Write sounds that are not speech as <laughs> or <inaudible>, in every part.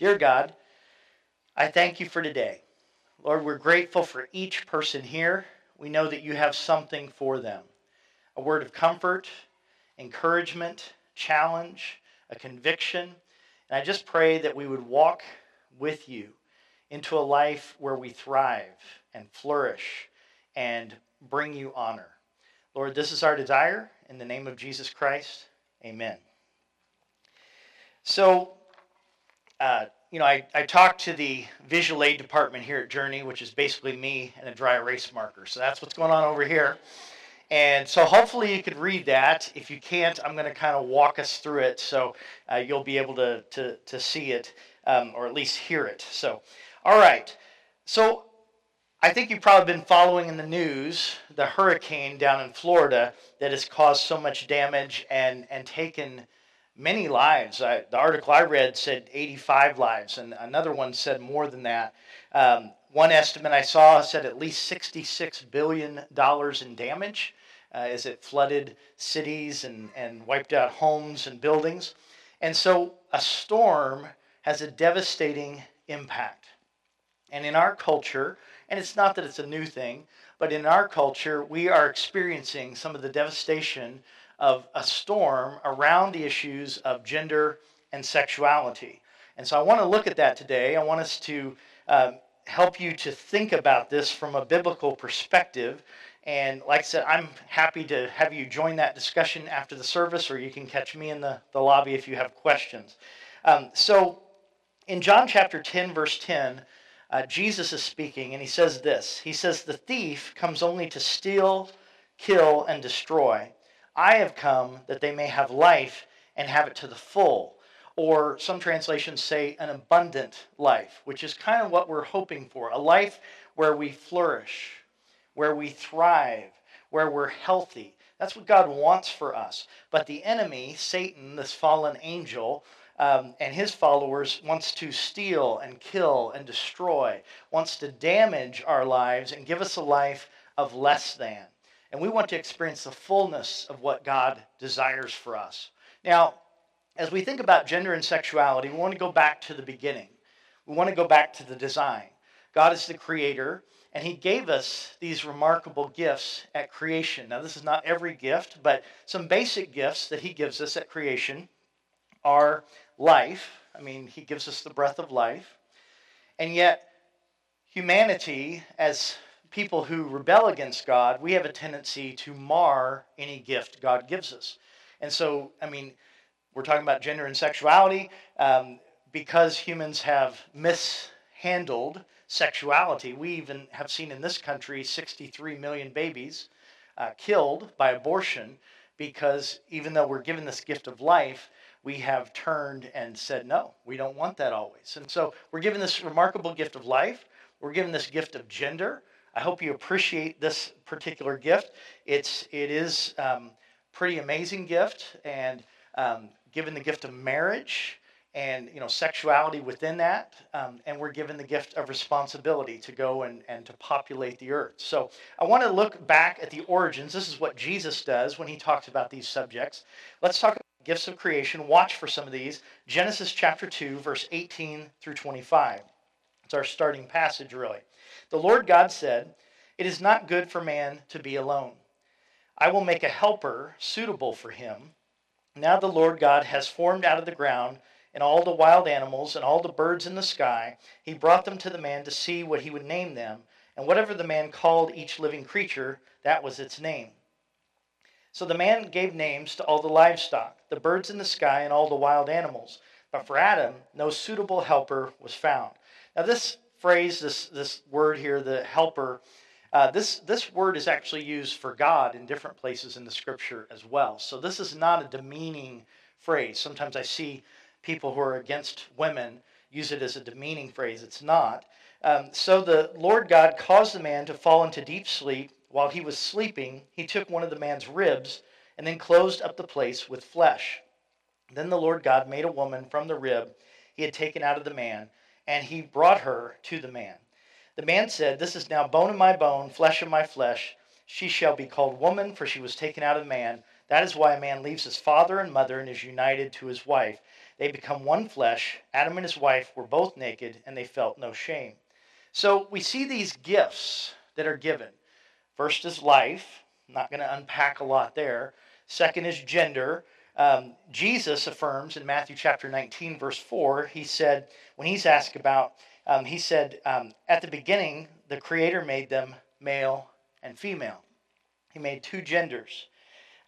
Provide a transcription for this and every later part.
Dear God, I thank you for today. Lord, we're grateful for each person here. We know that you have something for them a word of comfort, encouragement, challenge, a conviction. And I just pray that we would walk with you into a life where we thrive and flourish and bring you honor. Lord, this is our desire. In the name of Jesus Christ, amen. So, uh, you know, I, I talked to the visual aid department here at Journey, which is basically me and a dry erase marker. So that's what's going on over here. And so hopefully you could read that. If you can't, I'm going to kind of walk us through it so uh, you'll be able to, to, to see it um, or at least hear it. So, all right. So I think you've probably been following in the news the hurricane down in Florida that has caused so much damage and, and taken many lives. I, the article I read said 85 lives, and another one said more than that. Um, one estimate I saw said at least $66 billion in damage uh, as it flooded cities and, and wiped out homes and buildings. And so a storm has a devastating impact. And in our culture, and it's not that it's a new thing, but in our culture, we are experiencing some of the devastation of a storm around the issues of gender and sexuality. And so I want to look at that today. I want us to um, help you to think about this from a biblical perspective. And like I said, I'm happy to have you join that discussion after the service, or you can catch me in the, the lobby if you have questions. Um, so in John chapter 10, verse 10, uh, Jesus is speaking, and he says this He says, The thief comes only to steal, kill, and destroy. I have come that they may have life and have it to the full. Or some translations say an abundant life, which is kind of what we're hoping for a life where we flourish, where we thrive, where we're healthy. That's what God wants for us. But the enemy, Satan, this fallen angel, um, and his followers wants to steal and kill and destroy, wants to damage our lives and give us a life of less than. And we want to experience the fullness of what God desires for us. Now, as we think about gender and sexuality, we want to go back to the beginning. We want to go back to the design. God is the creator, and He gave us these remarkable gifts at creation. Now, this is not every gift, but some basic gifts that He gives us at creation are life. I mean, he gives us the breath of life. And yet, humanity, as people who rebel against God, we have a tendency to mar any gift God gives us. And so, I mean, we're talking about gender and sexuality. Um, because humans have mishandled sexuality, we even have seen in this country 63 million babies uh, killed by abortion because even though we're given this gift of life, we have turned and said, no, we don't want that always. And so we're given this remarkable gift of life. We're given this gift of gender. I hope you appreciate this particular gift. It's it is um, pretty amazing gift, and um, given the gift of marriage and you know sexuality within that, um, and we're given the gift of responsibility to go and, and to populate the earth. So I want to look back at the origins. This is what Jesus does when he talks about these subjects. Let's talk about gifts of creation. Watch for some of these. Genesis chapter 2, verse 18 through 25. It's our starting passage, really. The Lord God said, It is not good for man to be alone. I will make a helper suitable for him. Now the Lord God has formed out of the ground and all the wild animals and all the birds in the sky. He brought them to the man to see what he would name them. And whatever the man called each living creature, that was its name. So the man gave names to all the livestock, the birds in the sky, and all the wild animals. But for Adam, no suitable helper was found. Now, this phrase, this, this word here, the helper, uh, this, this word is actually used for God in different places in the scripture as well. So this is not a demeaning phrase. Sometimes I see people who are against women use it as a demeaning phrase. It's not. Um, so the Lord God caused the man to fall into deep sleep while he was sleeping, he took one of the man's ribs and then closed up the place with flesh. Then the Lord God made a woman from the rib he had taken out of the man, and he brought her to the man. The man said, This is now bone of my bone, flesh of my flesh. She shall be called woman, for she was taken out of man. That is why a man leaves his father and mother and is united to his wife. they become one flesh. Adam and his wife were both naked, and they felt no shame. So we see these gifts that are given. First is life. I'm not going to unpack a lot there. Second is gender. Um, Jesus affirms in Matthew chapter 19, verse 4, he said, when he's asked about, um, he said, um, at the beginning, the Creator made them male and female. He made two genders.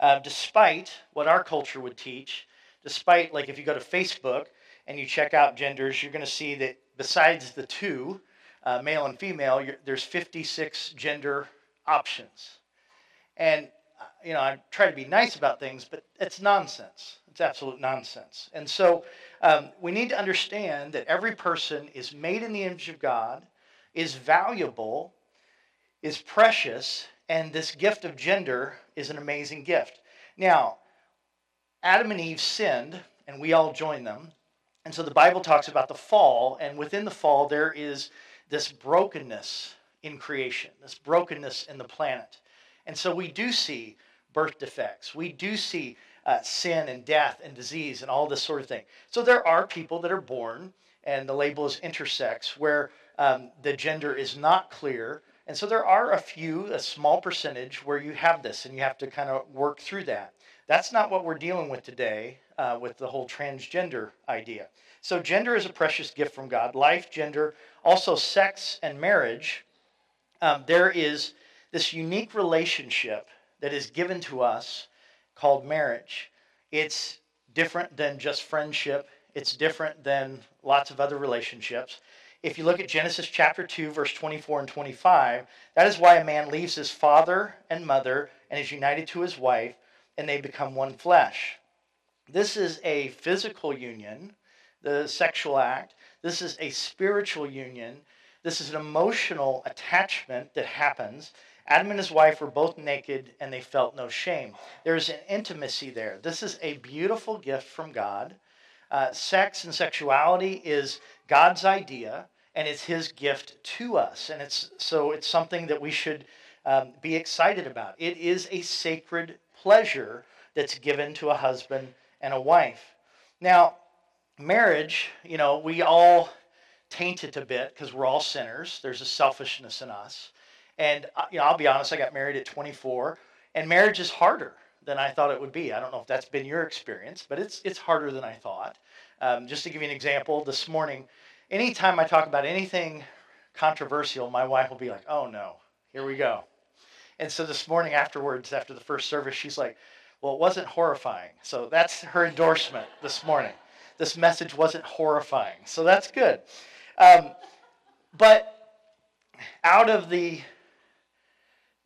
Uh, despite what our culture would teach, despite, like, if you go to Facebook and you check out genders, you're going to see that besides the two, uh, male and female, there's 56 gender options. And, you know, I try to be nice about things, but it's nonsense. It's absolute nonsense. And so um, we need to understand that every person is made in the image of God, is valuable, is precious, and this gift of gender is an amazing gift. Now, Adam and Eve sinned, and we all joined them. And so the Bible talks about the fall, and within the fall, there is this brokenness in creation, this brokenness in the planet. And so we do see birth defects. We do see uh, sin and death and disease and all this sort of thing. So there are people that are born, and the label is intersex, where um, the gender is not clear. And so there are a few, a small percentage, where you have this, and you have to kind of work through that. That's not what we're dealing with today uh, with the whole transgender idea. So, gender is a precious gift from God. Life, gender, also sex and marriage. Um, there is this unique relationship that is given to us called marriage. It's different than just friendship, it's different than lots of other relationships. If you look at Genesis chapter 2, verse 24 and 25, that is why a man leaves his father and mother and is united to his wife, and they become one flesh. This is a physical union, the sexual act. This is a spiritual union. This is an emotional attachment that happens. Adam and his wife were both naked and they felt no shame. There's an intimacy there. This is a beautiful gift from God. Uh, sex and sexuality is God's idea and it's his gift to us. And it's so it's something that we should um, be excited about. It is a sacred pleasure that's given to a husband and a wife. Now, marriage, you know, we all taint it a bit because we're all sinners. There's a selfishness in us. And uh, you know, I'll be honest, I got married at 24, and marriage is harder than I thought it would be. I don't know if that's been your experience, but it's it's harder than I thought. Um, just to give you an example, this morning, anytime I talk about anything controversial, my wife will be like, "Oh no, here we go." And so this morning afterwards, after the first service, she's like, "Well, it wasn't horrifying." So that's her endorsement this morning. This message wasn't horrifying, so that's good. Um, but out of the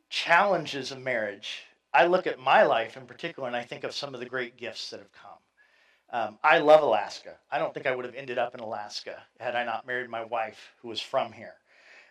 challenges of marriage, I look at my life in particular and I think of some of the great gifts that have come. Um, I love Alaska. I don't think I would have ended up in Alaska had I not married my wife, who was from here.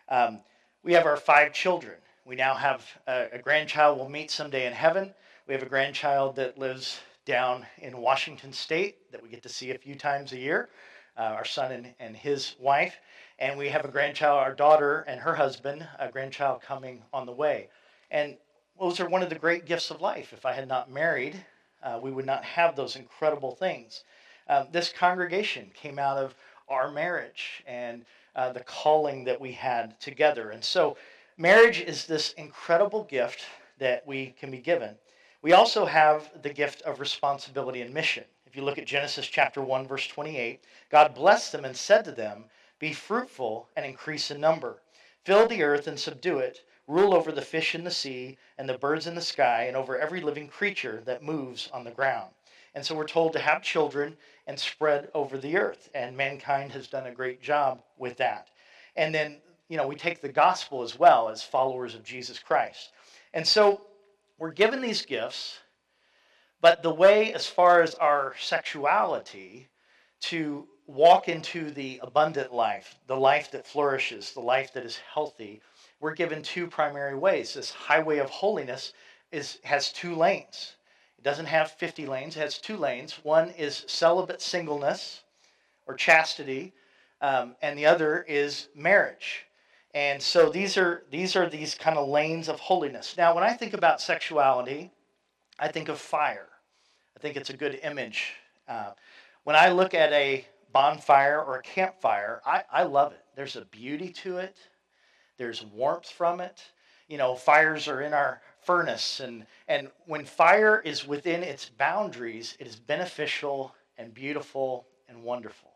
Um, we have our five children. We now have a, a, grandchild we'll meet someday in heaven. We have a grandchild that lives down in Washington State that we get to see a few times a year, uh, our son and, and his wife. And we have a grandchild, our daughter and her husband, a grandchild coming on the way. And those are one of the great gifts of life. If I had not married, uh, we would not have those incredible things. Uh, this congregation came out of our marriage and uh, the calling that we had together. And so, marriage is this incredible gift that we can be given. We also have the gift of responsibility and mission. If you look at Genesis chapter 1, verse 28, God blessed them and said to them, Be fruitful and increase in number, fill the earth and subdue it rule over the fish in the sea and the birds in the sky and over every living creature that moves on the ground. And so we're told to have children and spread over the earth. And mankind has done a great job with that. And then, you know, we take the gospel as well as followers of Jesus Christ. And so we're given these gifts, but the way, as far as our sexuality, to walk into the abundant life, the life that flourishes, the life that is healthy, we're given two primary ways. This highway of holiness is, has two lanes. It doesn't have 50 lanes, it has two lanes. One is celibate singleness or chastity, um, and the other is marriage. And so these are these are these kind of lanes of holiness. Now, when I think about sexuality, I think of fire. I think it's a good image. Uh, when I look at a bonfire or a campfire, I, I love it. There's a beauty to it, there's warmth from it. You know, fires are in our furnace, and, and when fire is within its boundaries, it is beneficial and beautiful and wonderful.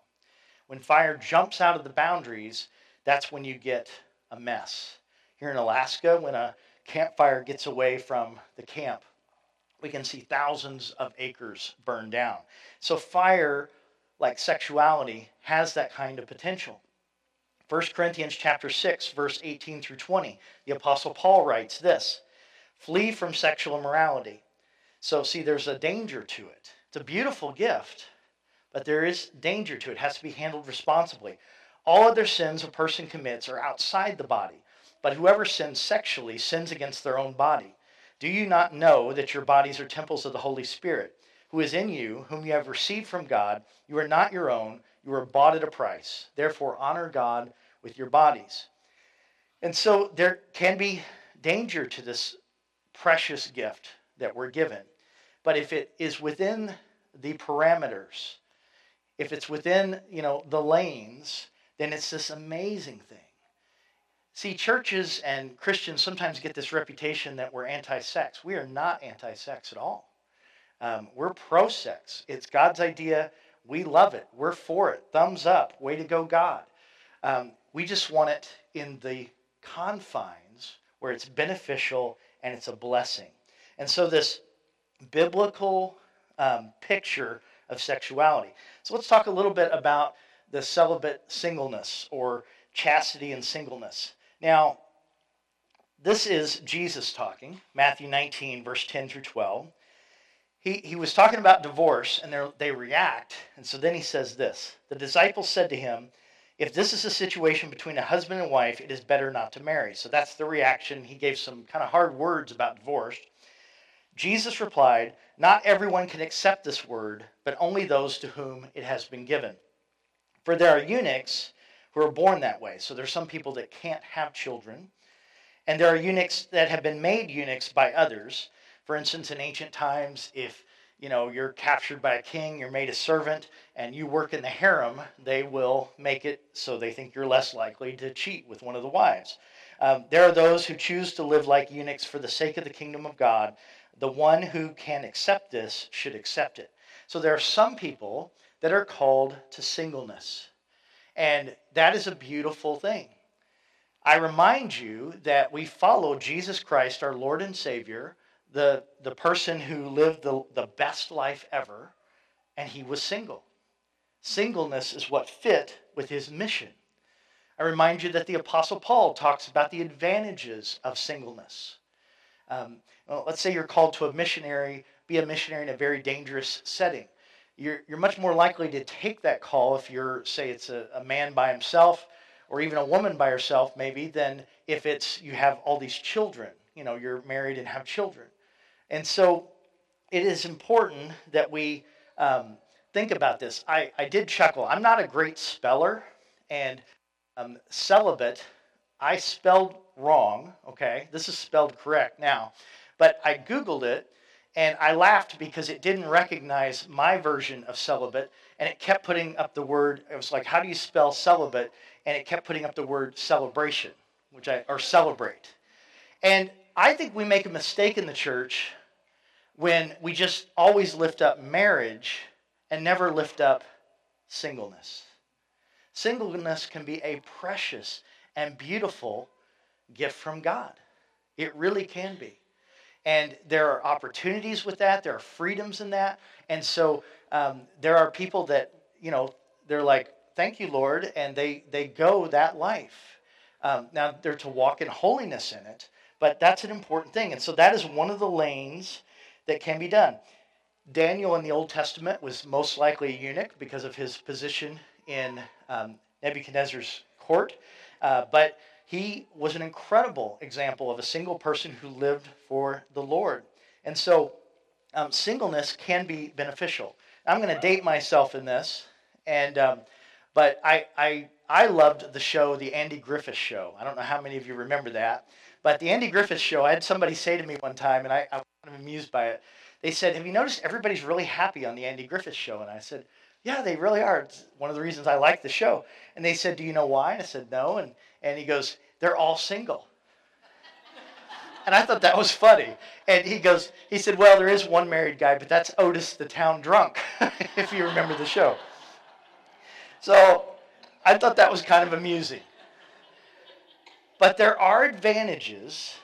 When fire jumps out of the boundaries, that's when you get a mess. Here in Alaska, when a campfire gets away from the camp, we can see thousands of acres burned down. So, fire, like sexuality, has that kind of potential. 1 Corinthians chapter 6 verse 18 through 20 the apostle Paul writes this flee from sexual immorality. So see there's a danger to it. It's a beautiful gift but there is danger to it. it has to be handled responsibly. All other sins a person commits are outside the body but whoever sins sexually sins against their own body. Do you not know that your bodies are temples of the holy spirit who is in you whom you have received from god? You are not your own you were bought at a price therefore honor god with your bodies. And so there can be danger to this precious gift that we're given. But if it is within the parameters, if it's within, you know, the lanes, then it's this amazing thing. See, churches and Christians sometimes get this reputation that we're anti sex. We are not anti sex at all. Um, we're pro sex. It's God's idea. We love it. We're for it. Thumbs up. Way to go, God. Um, we just want it in the confines where it's beneficial and it's a blessing. And so, this biblical um, picture of sexuality. So, let's talk a little bit about the celibate singleness or chastity and singleness. Now, this is Jesus talking, Matthew 19, verse 10 through 12. He, he was talking about divorce, and they react. And so then he says this The disciples said to him, if this is a situation between a husband and wife, it is better not to marry. So that's the reaction. He gave some kind of hard words about divorce. Jesus replied, Not everyone can accept this word, but only those to whom it has been given. For there are eunuchs who are born that way. So there's some people that can't have children. And there are eunuchs that have been made eunuchs by others. For instance, in ancient times, if you know, you're captured by a king, you're made a servant, and you work in the harem, they will make it so they think you're less likely to cheat with one of the wives. Um, there are those who choose to live like eunuchs for the sake of the kingdom of God. The one who can accept this should accept it. So there are some people that are called to singleness, and that is a beautiful thing. I remind you that we follow Jesus Christ, our Lord and Savior, the, the person who lived the, the best life ever, and he was single. Singleness is what fit with his mission. I remind you that the Apostle Paul talks about the advantages of singleness. Um, well, let's say you're called to a missionary, be a missionary in a very dangerous setting. You're, you're much more likely to take that call if you're, say, it's a, a man by himself or even a woman by herself, maybe, than if it's you have all these children. You know, you're married and have children. And so it is important that we um, think about this. I, I did chuckle. I'm not a great speller, and um, celibate, I spelled wrong, okay? This is spelled correct now. But I Googled it, and I laughed because it didn't recognize my version of celibate, and it kept putting up the word, it was like, how do you spell celibate? And it kept putting up the word celebration, which I, or celebrate. And I think we make a mistake in the church when we just always lift up marriage and never lift up singleness. Singleness can be a precious and beautiful gift from God. It really can be. And there are opportunities with that, there are freedoms in that. And so um, there are people that, you know, they're like, thank you, Lord, and they, they go that life. Um, now, they're to walk in holiness in it, but that's an important thing. And so that is one of the lanes that can be done. Daniel in the Old Testament was most likely a eunuch because of his position in um, Nebuchadnezzar's court, uh, but he was an incredible example of a single person who lived for the Lord. And so, um, singleness can be beneficial. I'm going to date myself in this, and um, but I, I I loved the show, the Andy Griffith Show. I don't know how many of you remember that, but the Andy Griffith Show. I had somebody say to me one time, and I, I of amused by it. They said, Have you noticed everybody's really happy on the Andy Griffith show? And I said, Yeah, they really are. It's one of the reasons I like the show. And they said, Do you know why? And I said, No. And, and he goes, They're all single. <laughs> And I thought that was funny. And he goes, He said, Well, there is one married guy, but that's Otis the town drunk, <laughs> if you remember the show. So I thought that was kind of amusing. But there are advantages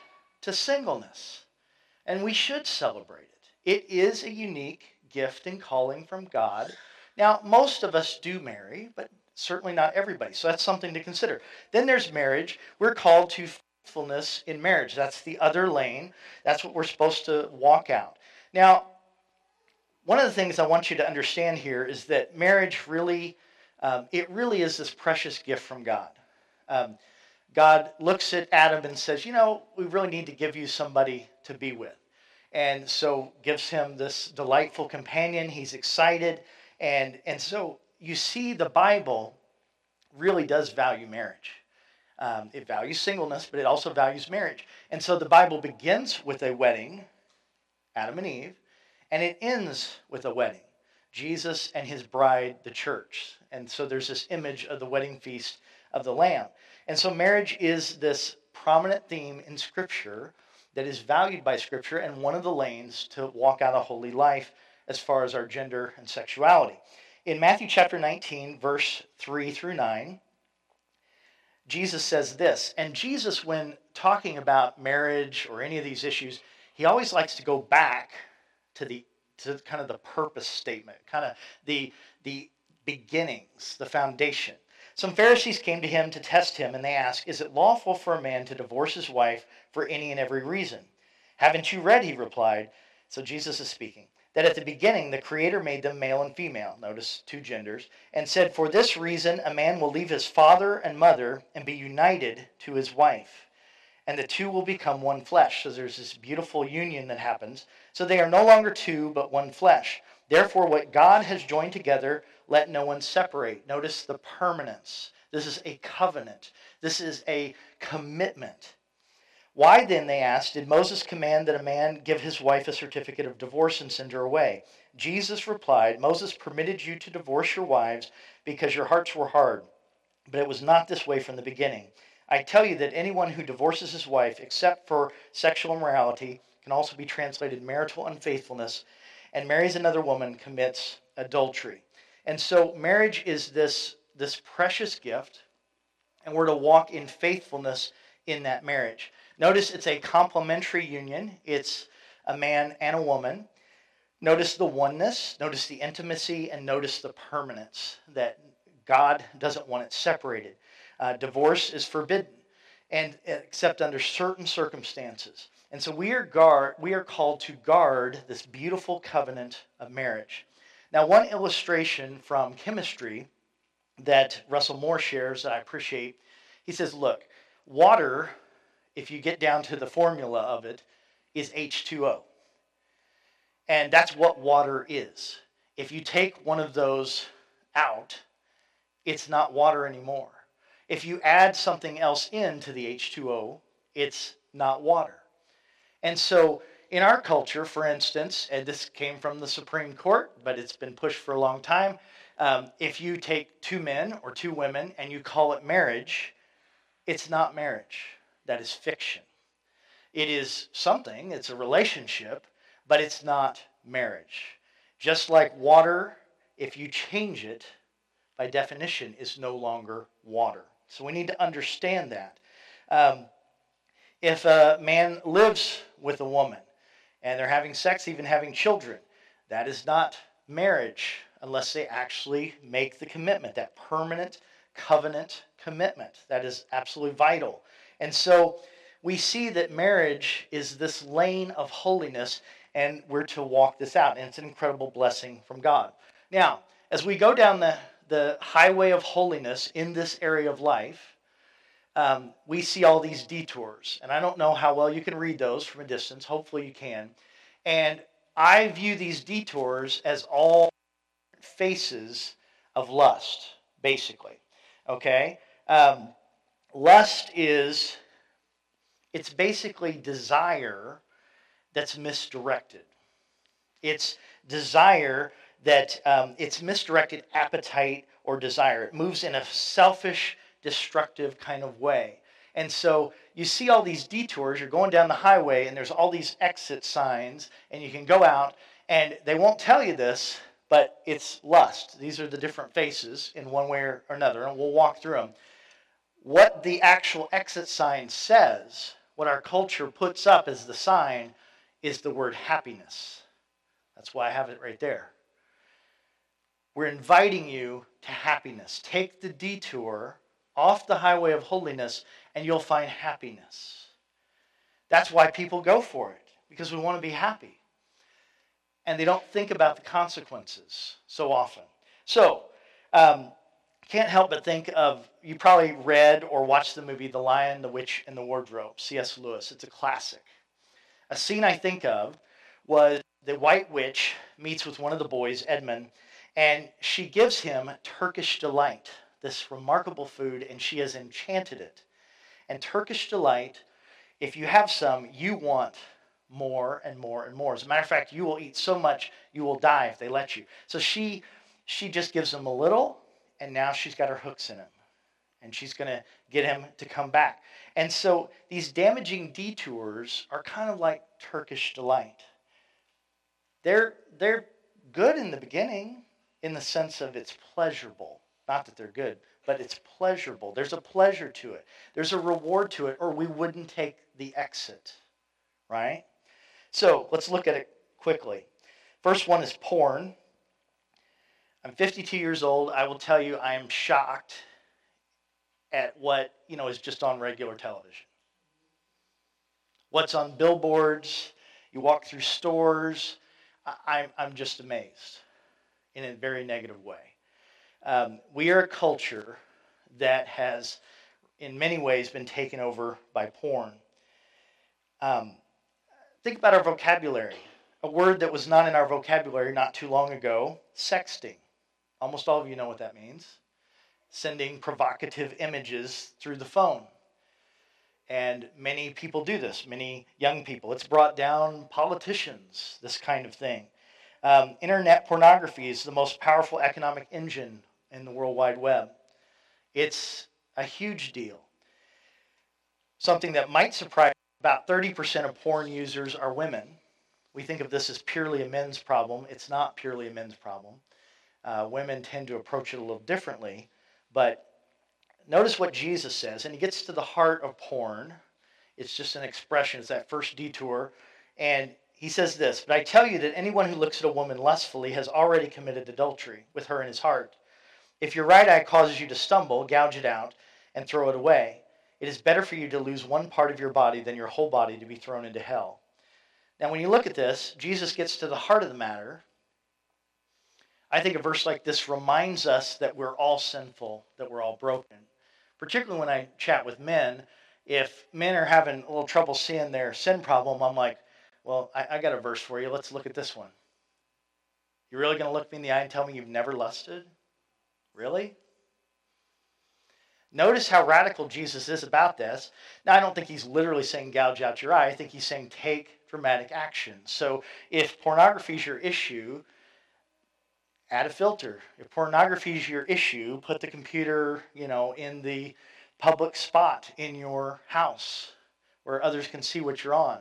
to singleness, and we should celebrate it. It is a unique gift and calling from God. Now, most of us do marry, but certainly not everybody. So that's something to consider. Then there's marriage. We're called to faithfulness in marriage. That's the other lane. That's what we're supposed to walk out. Now, one of the things I want you to understand here is that marriage really, um, it really is this precious gift from God. Um, God looks at Adam and says, you know, we really need to give you somebody to be with. And so gives him this delightful companion. He's excited. And, and so you see the Bible really does value marriage. Um, it values singleness, but it also values marriage. And so the Bible begins with a wedding, Adam and Eve, and it ends with a wedding, Jesus and his bride, the church. And so there's this image of the wedding feast of the Lamb. And so marriage is this prominent theme in Scripture that is valued by Scripture and one of the lanes to walk out a holy life as far as our gender and sexuality. In Matthew chapter 19, verse 3 through 9, Jesus says this. And Jesus, when talking about marriage or any of these issues, he always likes to go back to the to kind of the purpose statement, kind of the the beginnings, the foundation. Some Pharisees came to him to test him, and they asked, Is it lawful for a man to divorce his wife for any and every reason? Haven't you read, he replied. So Jesus is speaking that at the beginning the Creator made them male and female, notice two genders, and said, For this reason a man will leave his father and mother and be united to his wife, and the two will become one flesh. So there's this beautiful union that happens. So they are no longer two, but one flesh. Therefore, what God has joined together, let no one separate. Notice the permanence. This is a covenant, this is a commitment. Why then, they asked, did Moses command that a man give his wife a certificate of divorce and send her away? Jesus replied, Moses permitted you to divorce your wives because your hearts were hard, but it was not this way from the beginning. I tell you that anyone who divorces his wife, except for sexual immorality, can also be translated marital unfaithfulness, and marries another woman commits adultery. And so marriage is this, this precious gift, and we're to walk in faithfulness in that marriage. Notice it's a complementary union, it's a man and a woman. Notice the oneness, notice the intimacy, and notice the permanence that God doesn't want it separated. Uh, divorce is forbidden, and except under certain circumstances. And so we are guard, we are called to guard this beautiful covenant of marriage. Now, one illustration from chemistry that Russell Moore shares that I appreciate, he says, look, water if you get down to the formula of it, is H2O. And that's what water is. If you take one of those out, it's not water anymore. If you add something else into the H2O, it's not water. And so, in our culture, for instance, and this came from the Supreme Court, but it's been pushed for a long time. Um, if you take two men or two women and you call it marriage, it's not marriage that is fiction. It is something, it's a relationship, but it's not marriage. Just like water, if you change it, by definition, is no longer water. So we need to understand that. Um, if a man lives with a woman and they're having sex, even having children, that is not marriage unless they actually make the commitment, that permanent covenant commitment. That is absolutely vital. And so we see that marriage is this lane of holiness, and we're to walk this out. And it's an incredible blessing from God. Now, as we go down the, the highway of holiness in this area of life, um, we see all these detours. And I don't know how well you can read those from a distance. Hopefully, you can. And I view these detours as all faces of lust, basically. Okay? Um, lust is it's basically desire that's misdirected. It's desire that um, it's misdirected appetite or desire. It moves in a selfish, destructive kind of way. And so you see all these detours. You're going down the highway, and there's all these exit signs, and you can go out, and they won't tell you this, but it's lust. These are the different faces in one way or another, and we'll walk through them. What the actual exit sign says, what our culture puts up as the sign, is the word happiness. That's why I have it right there. We're inviting you to happiness. Take the detour off the highway of holiness, and you'll find happiness. That's why people go for it, because we want to be happy. And they don't think about the consequences so often. So, um, can't help but think of you probably read or watched the movie The Lion, the Witch, and the Wardrobe, C.S. Lewis. It's a classic. A scene I think of was the White Witch meets with one of the boys, Edmund, and she gives him Turkish delight, this remarkable food, and she has enchanted it. And Turkish delight, if you have some, you want more and more and more. As a matter of fact, you will eat so much you will die if they let you. So she she just gives him a little, and now she's got her hooks in him. And she's going to get him to come back. And so these damaging detours are kind of like Turkish delight. They're they're good in the beginning in the sense of it's pleasurable. Not that they're good, but it's pleasurable. There's a pleasure to it. There's a reward to it, or we wouldn't take the exit, right? So let's look at it quickly. First one is porn. I'm 52 years old. I will tell you, I am shocked at what you know is just on regular television. What's on billboards? You walk through stores. I, I'm just amazed in a very negative way. Um, we are a culture that has, in many ways, been taken over by porn. Um, think about our vocabulary. A word that was not in our vocabulary not too long ago sexting. Almost all of you know what that means. Sending provocative images through the phone. And many people do this, many young people. It's brought down politicians, this kind of thing. Um, internet pornography is the most powerful economic engine in the World Wide Web. It's a huge deal. Something that might surprise about 30% of porn users are women. We think of this as purely a men's problem. It's not purely a men's problem. Uh, women tend to approach it a little differently. But notice what Jesus says, and he gets to the heart of porn. It's just an expression, it's that first detour. And he says this But I tell you that anyone who looks at a woman lustfully has already committed adultery with her in his heart. If your right eye causes you to stumble, gouge it out and throw it away. It is better for you to lose one part of your body than your whole body to be thrown into hell. Now, when you look at this, Jesus gets to the heart of the matter. I think a verse like this reminds us that we're all sinful, that we're all broken. Particularly when I chat with men, if men are having a little trouble seeing their sin problem, I'm like, well, I, I got a verse for you. Let's look at this one. You're really going to look me in the eye and tell me you've never lusted? Really? Notice how radical Jesus is about this. Now, I don't think he's literally saying gouge out your eye. I think he's saying take dramatic action. So, if pornography is your issue, add a filter. If pornography is your issue, put the computer, you know, in the public spot in your house where others can see what you're on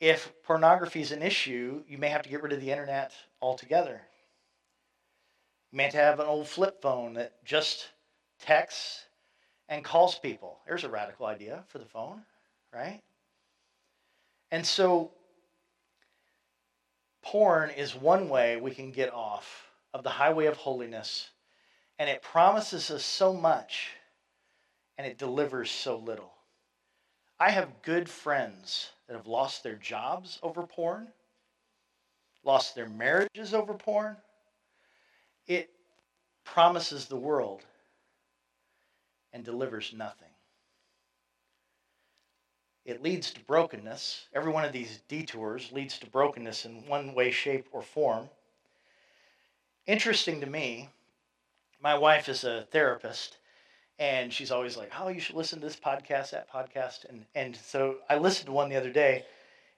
if pornography is an issue, you may have to get rid of the internet altogether. Have to have an old flip phone that just texts and calls people. There's a radical idea for the phone, right? And so, porn is one way we can get off of the highway of holiness, and it promises us so much, and it delivers so little. I have good friends that have lost their jobs over porn, lost their marriages over porn. It promises the world and delivers nothing. It leads to brokenness. Every one of these detours leads to brokenness in one way, shape, or form. Interesting to me, my wife is a therapist, and she's always like, "Oh, you should listen to this podcast, that podcast," and and so I listened to one the other day,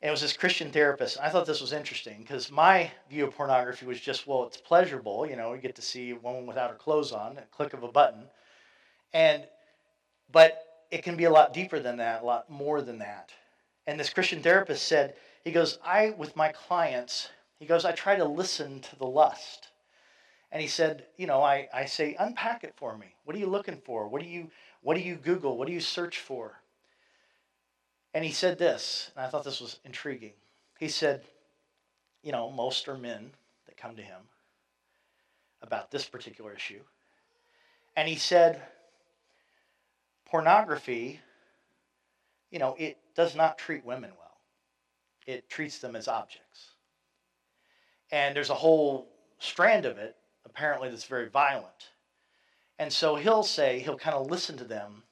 And it was this Christian therapist. I thought this was interesting because my view of pornography was just, well, it's pleasurable. You know, you get to see a woman without her clothes on, a click of a button. And, but it can be a lot deeper than that, a lot more than that. And this Christian therapist said, he goes, I, with my clients, he goes, I try to listen to the lust. And he said, you know, I, I say, unpack it for me. What are you looking for? What do you what do you Google? What do you search for? And he said this, and I thought this was intriguing. He said, you know, most are men that come to him about this particular issue. And he said, pornography, you know, it does not treat women well, it treats them as objects. And there's a whole strand of it, apparently, that's very violent. And so he'll say, he'll kind of listen to them,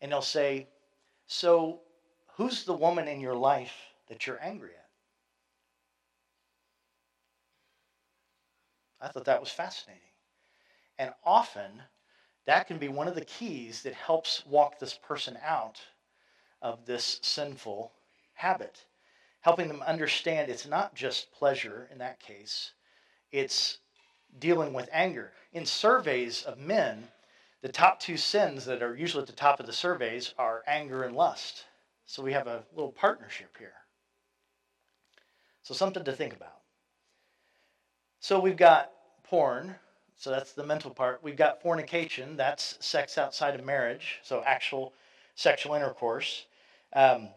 and he'll say, So who's the woman in your life that you're angry at? I thought that was fascinating. And often, that can be one of the keys that helps walk this person out of this sinful habit, helping them understand it's not just pleasure in that case, it's dealing with anger. In surveys of men, the top two sins that are usually at the top of the surveys are anger and lust. So we have a little partnership here. So something to think about. So we've got porn, so that's the mental part. We've got fornication, that's sex outside of marriage, so actual sexual intercourse. Um,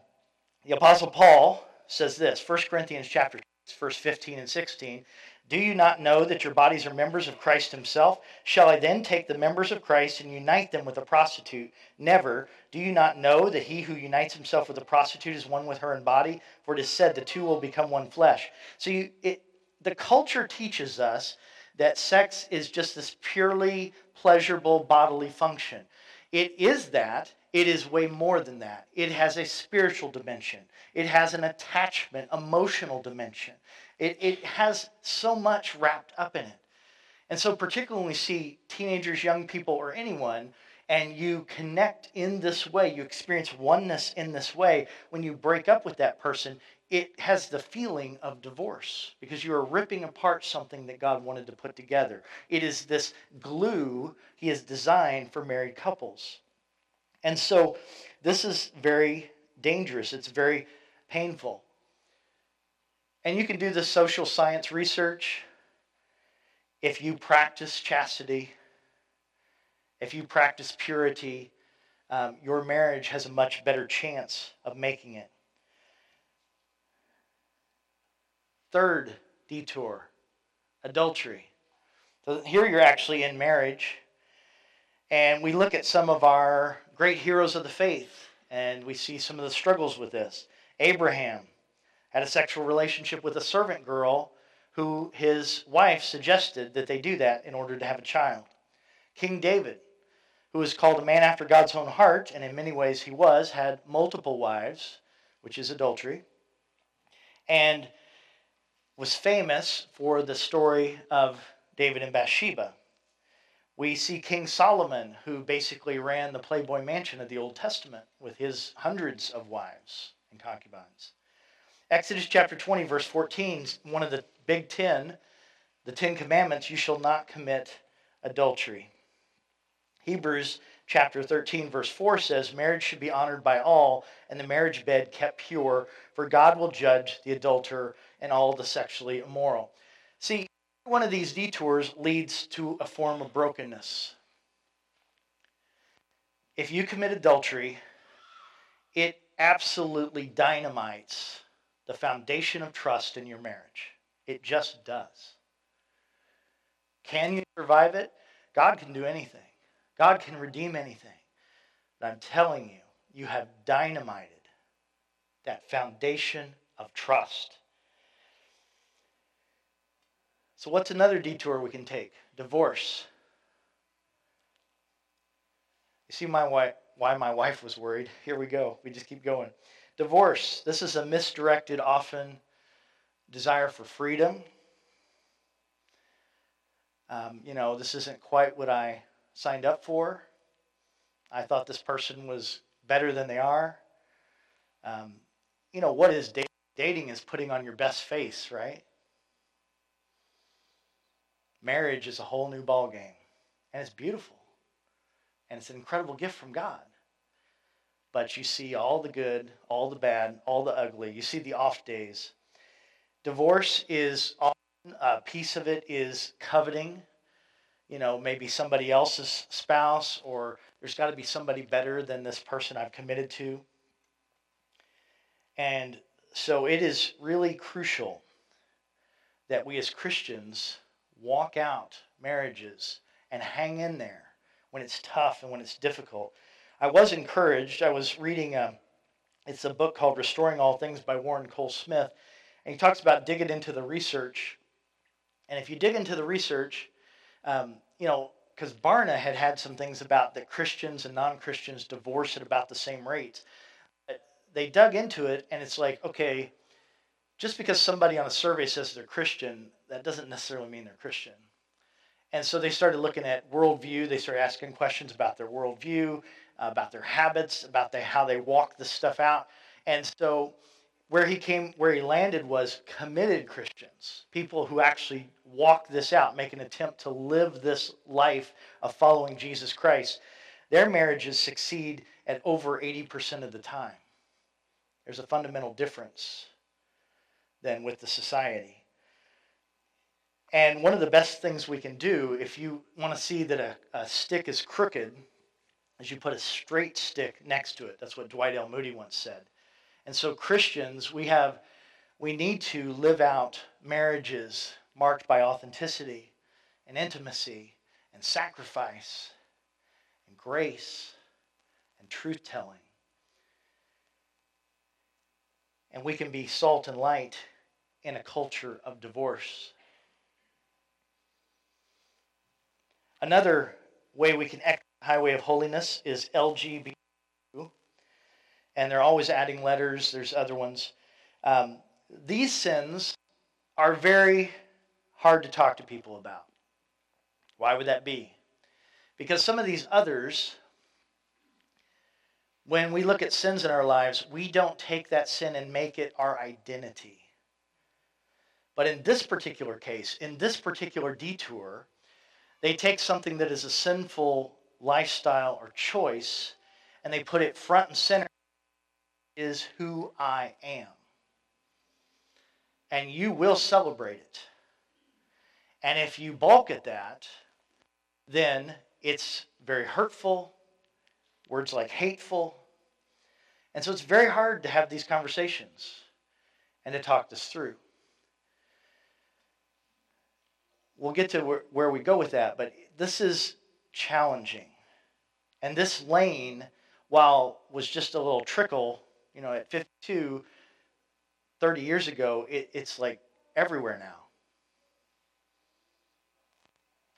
the Apostle Paul says this, 1 Corinthians chapter 6, verse 15 and 16. Do you not know that your bodies are members of Christ Himself? Shall I then take the members of Christ and unite them with a prostitute? Never. Do you not know that he who unites himself with a prostitute is one with her in body? For it is said, the two will become one flesh. So you, it, the culture teaches us that sex is just this purely pleasurable bodily function. It is that. It is way more than that. It has a spiritual dimension. It has an attachment, emotional dimension. It, it has so much wrapped up in it. And so, particularly when we see teenagers, young people, or anyone, and you connect in this way, you experience oneness in this way, when you break up with that person, it has the feeling of divorce because you are ripping apart something that God wanted to put together. It is this glue He has designed for married couples. And so, this is very dangerous, it's very painful. And you can do the social science research if you practice chastity, if you practice purity, um, your marriage has a much better chance of making it. Third detour adultery. So here you're actually in marriage, and we look at some of our great heroes of the faith, and we see some of the struggles with this. Abraham, had a sexual relationship with a servant girl who his wife suggested that they do that in order to have a child. King David, who was called a man after God's own heart, and in many ways he was, had multiple wives, which is adultery, and was famous for the story of David and Bathsheba. We see King Solomon, who basically ran the Playboy Mansion of the Old Testament with his hundreds of wives and concubines. Exodus chapter 20, verse 14, one of the big ten, the Ten Commandments, you shall not commit adultery. Hebrews chapter 13, verse 4 says, Marriage should be honored by all, and the marriage bed kept pure, for God will judge the adulterer and all the sexually immoral. See, one of these detours leads to a form of brokenness. If you commit adultery, it absolutely dynamites the foundation of trust in your marriage. It just does. Can you survive it? God can do anything, God can redeem anything. But I'm telling you, you have dynamited that foundation of trust. So, what's another detour we can take? Divorce. You see my wife, why my wife was worried? Here we go. We just keep going. Divorce. This is a misdirected, often desire for freedom. Um, you know, this isn't quite what I signed up for. I thought this person was better than they are. Um, you know, what is dating Dating is putting on your best face, right? Marriage is a whole new ball game, and it's beautiful, and it's an incredible gift from God. But you see all the good, all the bad, all the ugly. You see the off days. Divorce is often a piece of it is coveting. You know, maybe somebody else's spouse, or there's got to be somebody better than this person I've committed to. And so it is really crucial that we as Christians walk out marriages and hang in there when it's tough and when it's difficult. I was encouraged. I was reading a, it's a book called Restoring All Things by Warren Cole Smith, and he talks about digging into the research. And if you dig into the research, um, you know, because Barna had had some things about that Christians and non Christians divorce at about the same rates they dug into it and it's like, okay, just because somebody on a survey says they're Christian, that doesn't necessarily mean they're Christian. And so they started looking at worldview. They started asking questions about their worldview, uh, about their habits, about the, how they walk this stuff out. And so where he came, where he landed was committed Christians, people who actually walk this out, make an attempt to live this life of following Jesus Christ. Their marriages succeed at over 80% of the time. There's a fundamental difference than with the society. And one of the best things we can do if you want to see that a, a stick is crooked is you put a straight stick next to it. That's what Dwight L. Moody once said. And so Christians, we have we need to live out marriages marked by authenticity and intimacy and sacrifice and grace and truth telling. and we can be salt and light in a culture of divorce. Another way we can the highway of holiness is LGBTQ, and they're always adding letters. There's other ones. Um, these sins are very hard to talk to people about. Why would that be? Because some of these others when we look at sins in our lives, we don't take that sin and make it our identity. But in this particular case, in this particular detour, they take something that is a sinful lifestyle or choice and they put it front and center is who I am. And you will celebrate it. And if you balk at that, then it's very hurtful, words like hateful. And so it's very hard to have these conversations and to talk this through. We'll get to where, where we go with that, but this is challenging. And this lane, while was just a little trickle, you know, at 52, 30 years ago, it, it's like everywhere now.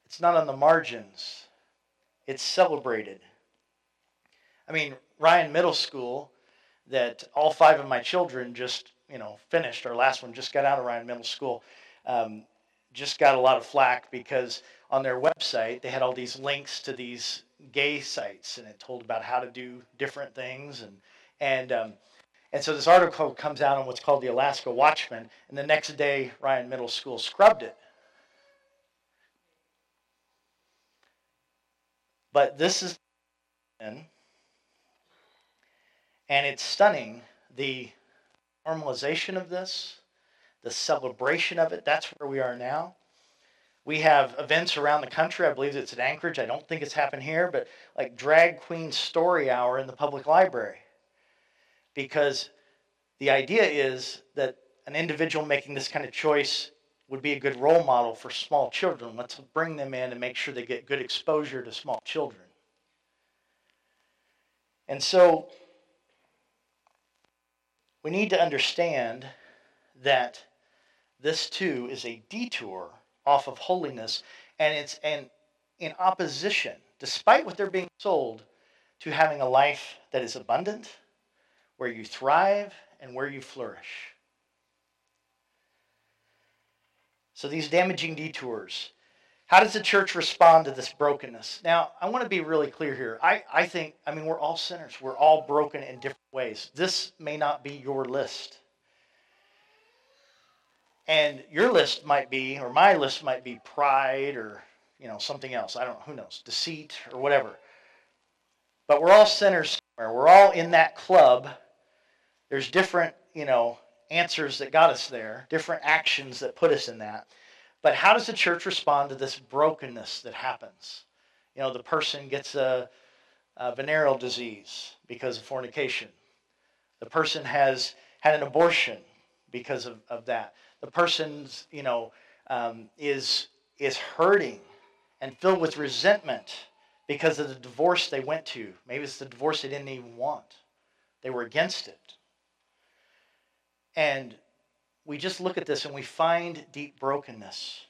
It's not on the margins, it's celebrated. I mean, Ryan Middle School, that all five of my children just, you know, finished. Our last one just got out of Ryan Middle School. Um, just got a lot of flack because on their website they had all these links to these gay sites and it told about how to do different things and and um, and so this article comes out on what's called the Alaska Watchman and the next day Ryan Middle School scrubbed it. But this is and it's stunning the normalization of this, the celebration of it. That's where we are now. We have events around the country. I believe it's at Anchorage. I don't think it's happened here, but like drag queen story hour in the public library. Because the idea is that an individual making this kind of choice would be a good role model for small children. Let's bring them in and make sure they get good exposure to small children. And so we need to understand that this too is a detour off of holiness and it's an in opposition despite what they're being sold to having a life that is abundant where you thrive and where you flourish so these damaging detours how does the church respond to this brokenness? Now, I want to be really clear here. I, I think, I mean, we're all sinners. We're all broken in different ways. This may not be your list. And your list might be, or my list might be pride or, you know, something else. I don't know, who knows, deceit or whatever. But we're all sinners somewhere. We're all in that club. There's different, you know, answers that got us there, different actions that put us in that. But how does the church respond to this brokenness that happens? You know, the person gets a, a venereal disease because of fornication. The person has had an abortion because of, of that. The person's, you know, um, is is hurting and filled with resentment because of the divorce they went to. Maybe it's the divorce they didn't even want. They were against it. And we just look at this and we find deep brokenness.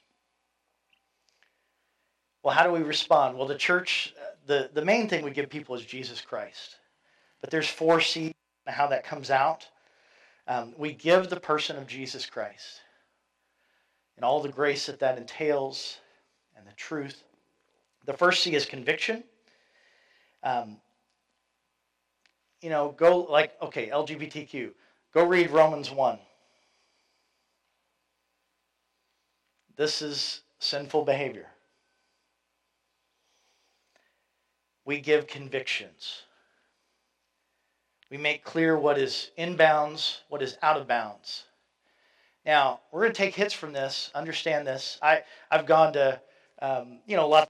Well, how do we respond? Well, the church, the, the main thing we give people is Jesus Christ. But there's four C's how that comes out. Um, we give the person of Jesus Christ and all the grace that that entails and the truth. The first C is conviction. Um, you know, go like, okay, LGBTQ. Go read Romans 1. This is sinful behavior. We give convictions. We make clear what is in bounds, what is out of bounds. Now, we're going to take hits from this, understand this. I, I've gone to, um, you know, a lot of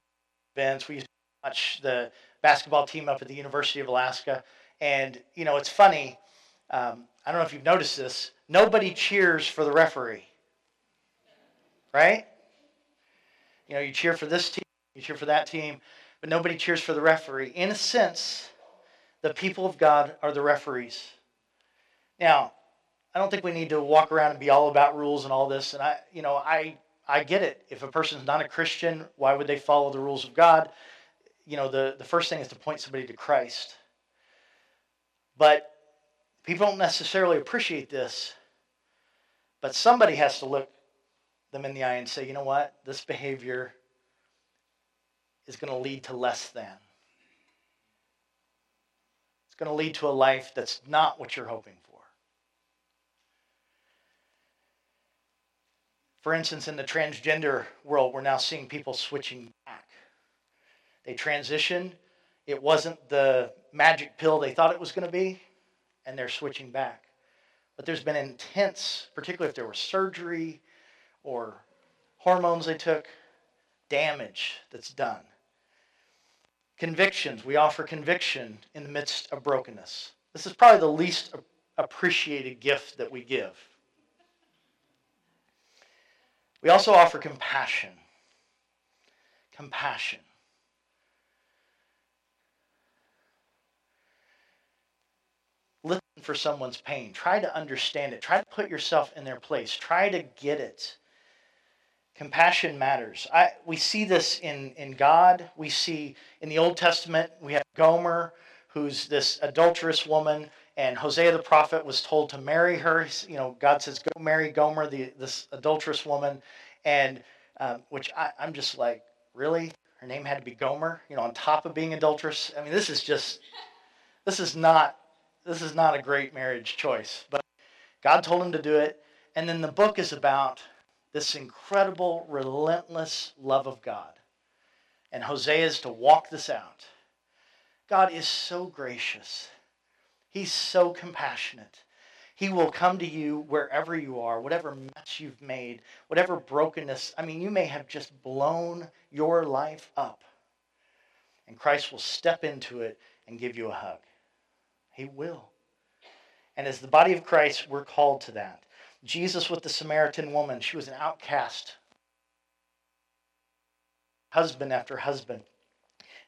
events. We used to watch the basketball team up at the University of Alaska. And, you know, it's funny. Um, I don't know if you've noticed this, nobody cheers for the referee. Right? You know, you cheer for this team, you cheer for that team, but nobody cheers for the referee. In a sense, the people of God are the referees. Now, I don't think we need to walk around and be all about rules and all this. And I, you know, I I get it. If a person's not a Christian, why would they follow the rules of God? You know, the, the first thing is to point somebody to Christ. But People don't necessarily appreciate this, but somebody has to look them in the eye and say, you know what? This behavior is going to lead to less than. It's going to lead to a life that's not what you're hoping for. For instance, in the transgender world, we're now seeing people switching back. They transitioned. It wasn't the magic pill they thought it was going to be and they're switching back. But there's been intense, particularly if there was surgery or hormones they took, damage that's done. Convictions. We offer conviction in the midst of brokenness. This is probably the least appreciated gift that we give. We also offer compassion. Compassion. listen for someone's pain. Try to understand it. Try to put yourself in their place. Try to get it. Compassion matters. I, we see this in, in God. We see in the Old Testament, we have Gomer, who's this adulterous woman, and Hosea the prophet was told to marry her. You know, God says, go marry Gomer, the, this adulterous woman. And um, which I, I'm just like, really? Her name had to be Gomer, you know, on top of being adulterous. I mean, this is just, this is not this is not a great marriage choice, but God told him to do it. And then the book is about this incredible, relentless love of God. And Hosea is to walk this out. God is so gracious. He's so compassionate. He will come to you wherever you are, whatever mess you've made, whatever brokenness. I mean, you may have just blown your life up. And Christ will step into it and give you a hug. He will. And as the body of Christ, we're called to that. Jesus with the Samaritan woman, she was an outcast, husband after husband.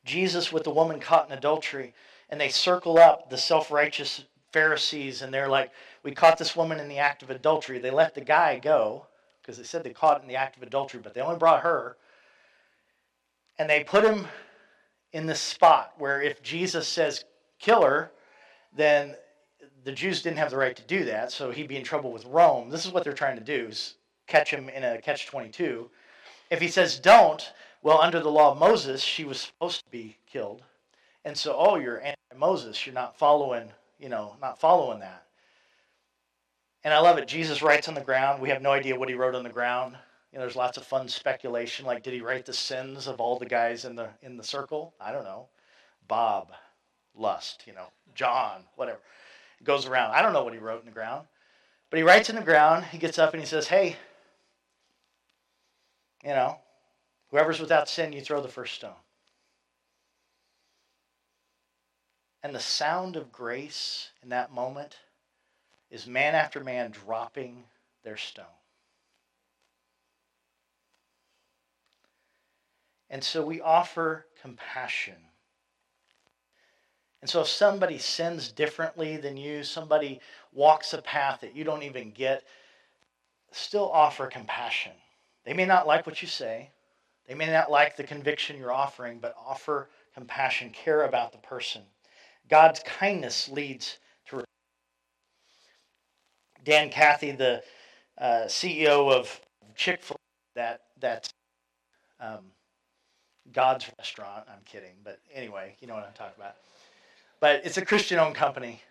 Jesus with the woman caught in adultery, and they circle up the self righteous Pharisees, and they're like, We caught this woman in the act of adultery. They let the guy go because they said they caught in the act of adultery, but they only brought her. And they put him in this spot where if Jesus says, Kill her, then the Jews didn't have the right to do that, so he'd be in trouble with Rome. This is what they're trying to do: is catch him in a catch twenty-two. If he says don't, well, under the law of Moses, she was supposed to be killed, and so oh, you're anti-Moses. You're not following, you know, not following that. And I love it. Jesus writes on the ground. We have no idea what he wrote on the ground. You know, there's lots of fun speculation. Like, did he write the sins of all the guys in the in the circle? I don't know. Bob, Lust, you know, John, whatever. It goes around. I don't know what he wrote in the ground. But he writes in the ground, he gets up and he says, Hey, you know, whoever's without sin, you throw the first stone. And the sound of grace in that moment is man after man dropping their stone. And so we offer compassion. And so if somebody sins differently than you, somebody walks a path that you don't even get, still offer compassion. They may not like what you say, they may not like the conviction you're offering, but offer compassion, care about the person. God's kindness leads to. Dan Cathy, the uh, CEO of Chick Fil A, that that um, God's restaurant. I'm kidding, but anyway, you know what I'm talking about. But it's a Christian-owned company,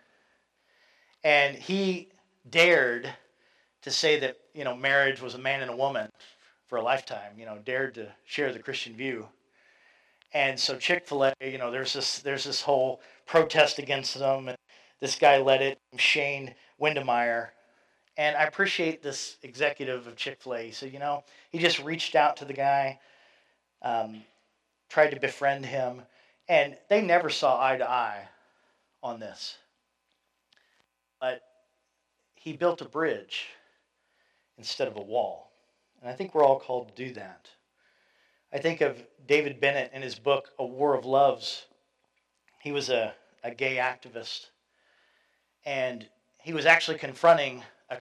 and he dared to say that you know marriage was a man and a woman for a lifetime. You know, dared to share the Christian view. And so Chick-fil-A, you know, there's this there's this whole protest against them, and this guy led it, Shane Windmeyer. And I appreciate this executive of Chick-fil-A. He said, you know, he just reached out to the guy, um, tried to befriend him, and they never saw eye to eye on this. But he built a bridge instead of a wall. And I think we're all called to do that. I think of David Bennett in his book, A War of Loves. He was a, a gay activist. And he was actually confronting a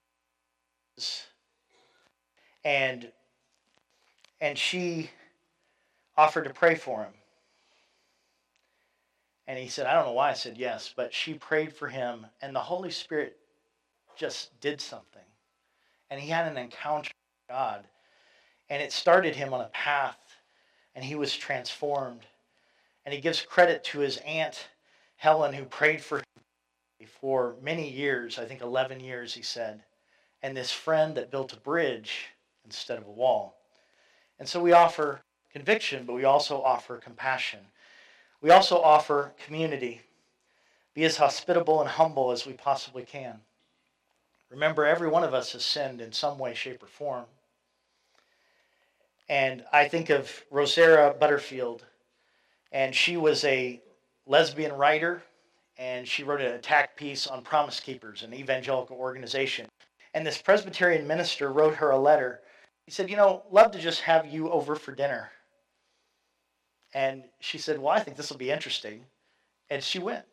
and and she offered to pray for him. And he said, I don't know why I said yes, but she prayed for him, and the Holy Spirit just did something. And he had an encounter with God. And it started him on a path, and he was transformed. And he gives credit to his aunt, Helen, who prayed for him for many years, I think 11 years, he said. And this friend that built a bridge instead of a wall. And so we offer conviction, but we also offer compassion. We also offer community. Be as hospitable and humble as we possibly can. Remember, every one of us has sinned in some way, shape, or form. And I think of Rosaria Butterfield, and she was a lesbian writer, and she wrote an attack piece on Promise Keepers, an evangelical organization. And this Presbyterian minister wrote her a letter. He said, You know, love to just have you over for dinner. And she said, Well, I think this will be interesting. And she went.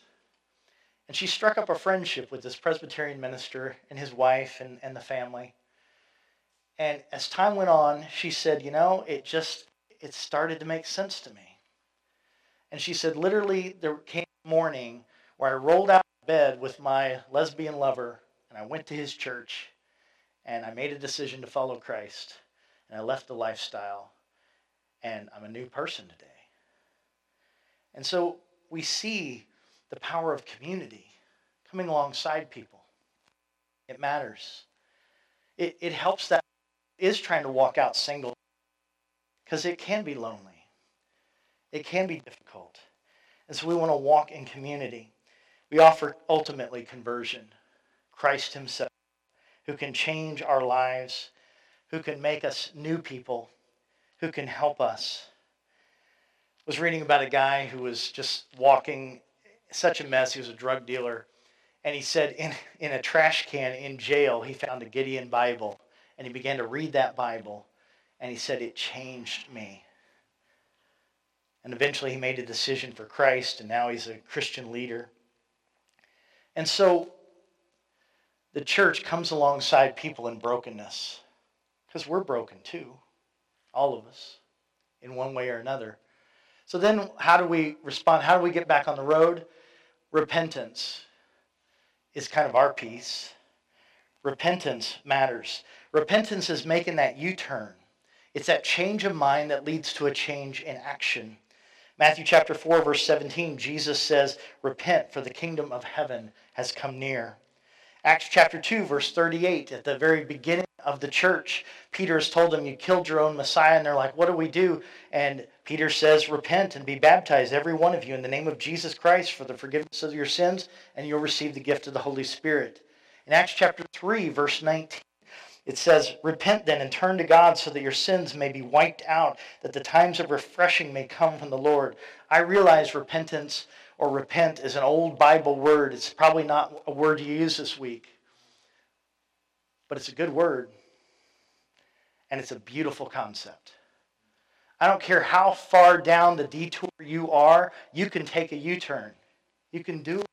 And she struck up a friendship with this Presbyterian minister and his wife and, and the family. And as time went on, she said, You know, it just, it started to make sense to me. And she said, literally, there came a morning where I rolled out of bed with my lesbian lover and I went to his church and I made a decision to follow Christ and I left the lifestyle and I'm a new person today. And so we see the power of community coming alongside people. It matters. It, it helps that is trying to walk out single because it can be lonely. It can be difficult. And so we want to walk in community. We offer ultimately conversion. Christ Himself, who can change our lives, who can make us new people, who can help us was reading about a guy who was just walking such a mess. He was a drug dealer. And he said in, in a trash can in jail, he found a Gideon Bible. And he began to read that Bible. And he said, It changed me. And eventually he made a decision for Christ. And now he's a Christian leader. And so the church comes alongside people in brokenness. Because we're broken too. All of us, in one way or another. So then, how do we respond? How do we get back on the road? Repentance is kind of our piece. Repentance matters. Repentance is making that U turn. It's that change of mind that leads to a change in action. Matthew chapter 4, verse 17, Jesus says, Repent, for the kingdom of heaven has come near. Acts chapter 2, verse 38, at the very beginning of the church, Peter has told them, You killed your own Messiah. And they're like, What do we do? And Peter says, Repent and be baptized, every one of you, in the name of Jesus Christ for the forgiveness of your sins, and you'll receive the gift of the Holy Spirit. In Acts chapter 3, verse 19, it says, Repent then and turn to God so that your sins may be wiped out, that the times of refreshing may come from the Lord. I realize repentance or repent is an old Bible word. It's probably not a word you use this week, but it's a good word. And it's a beautiful concept. I don't care how far down the detour you are, you can take a U turn. You can do it.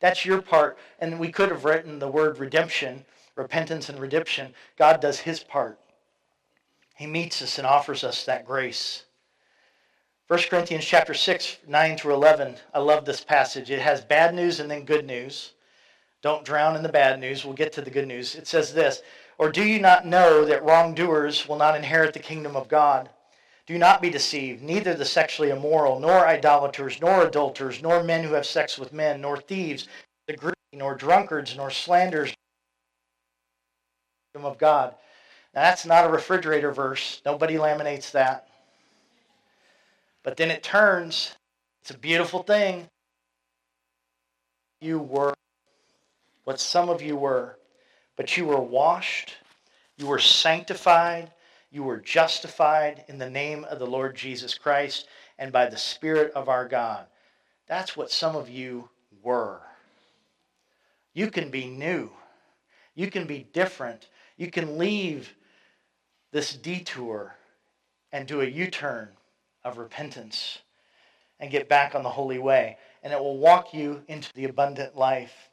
That's your part. And we could have written the word redemption, repentance and redemption. God does his part. He meets us and offers us that grace. 1 Corinthians chapter 6, 9 through 11. I love this passage. It has bad news and then good news. Don't drown in the bad news. We'll get to the good news. It says this Or do you not know that wrongdoers will not inherit the kingdom of God? Do not be deceived. Neither the sexually immoral, nor idolaters, nor adulterers, nor men who have sex with men, nor thieves, the greedy, nor drunkards, nor slanders of God. Now that's not a refrigerator verse. Nobody laminates that. But then it turns. It's a beautiful thing. You were what some of you were, but you were washed, you were sanctified, you were justified in the name of the Lord Jesus Christ and by the Spirit of our God. That's what some of you were. You can be new. You can be different. You can leave this detour and do a U turn of repentance and get back on the holy way. And it will walk you into the abundant life,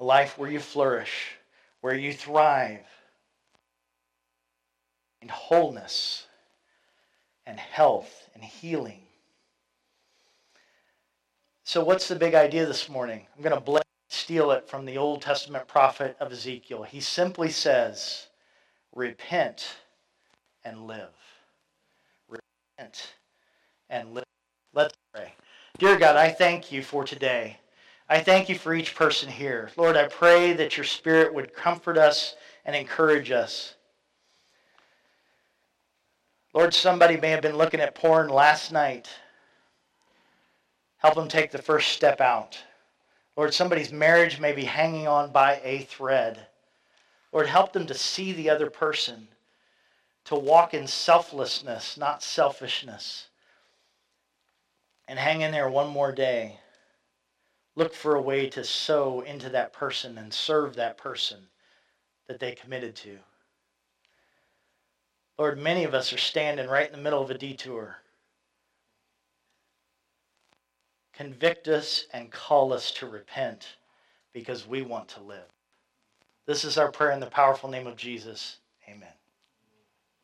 a life where you flourish, where you thrive in wholeness and health and healing. So, what's the big idea this morning? I'm going to steal it from the Old Testament prophet of Ezekiel. He simply says, Repent and live. Repent and live. Let's pray. Dear God, I thank you for today. I thank you for each person here. Lord, I pray that your Spirit would comfort us and encourage us. Lord, somebody may have been looking at porn last night. Help them take the first step out. Lord, somebody's marriage may be hanging on by a thread. Lord, help them to see the other person, to walk in selflessness, not selfishness and hang in there one more day. Look for a way to sow into that person and serve that person that they committed to. Lord, many of us are standing right in the middle of a detour. Convict us and call us to repent because we want to live. This is our prayer in the powerful name of Jesus. Amen.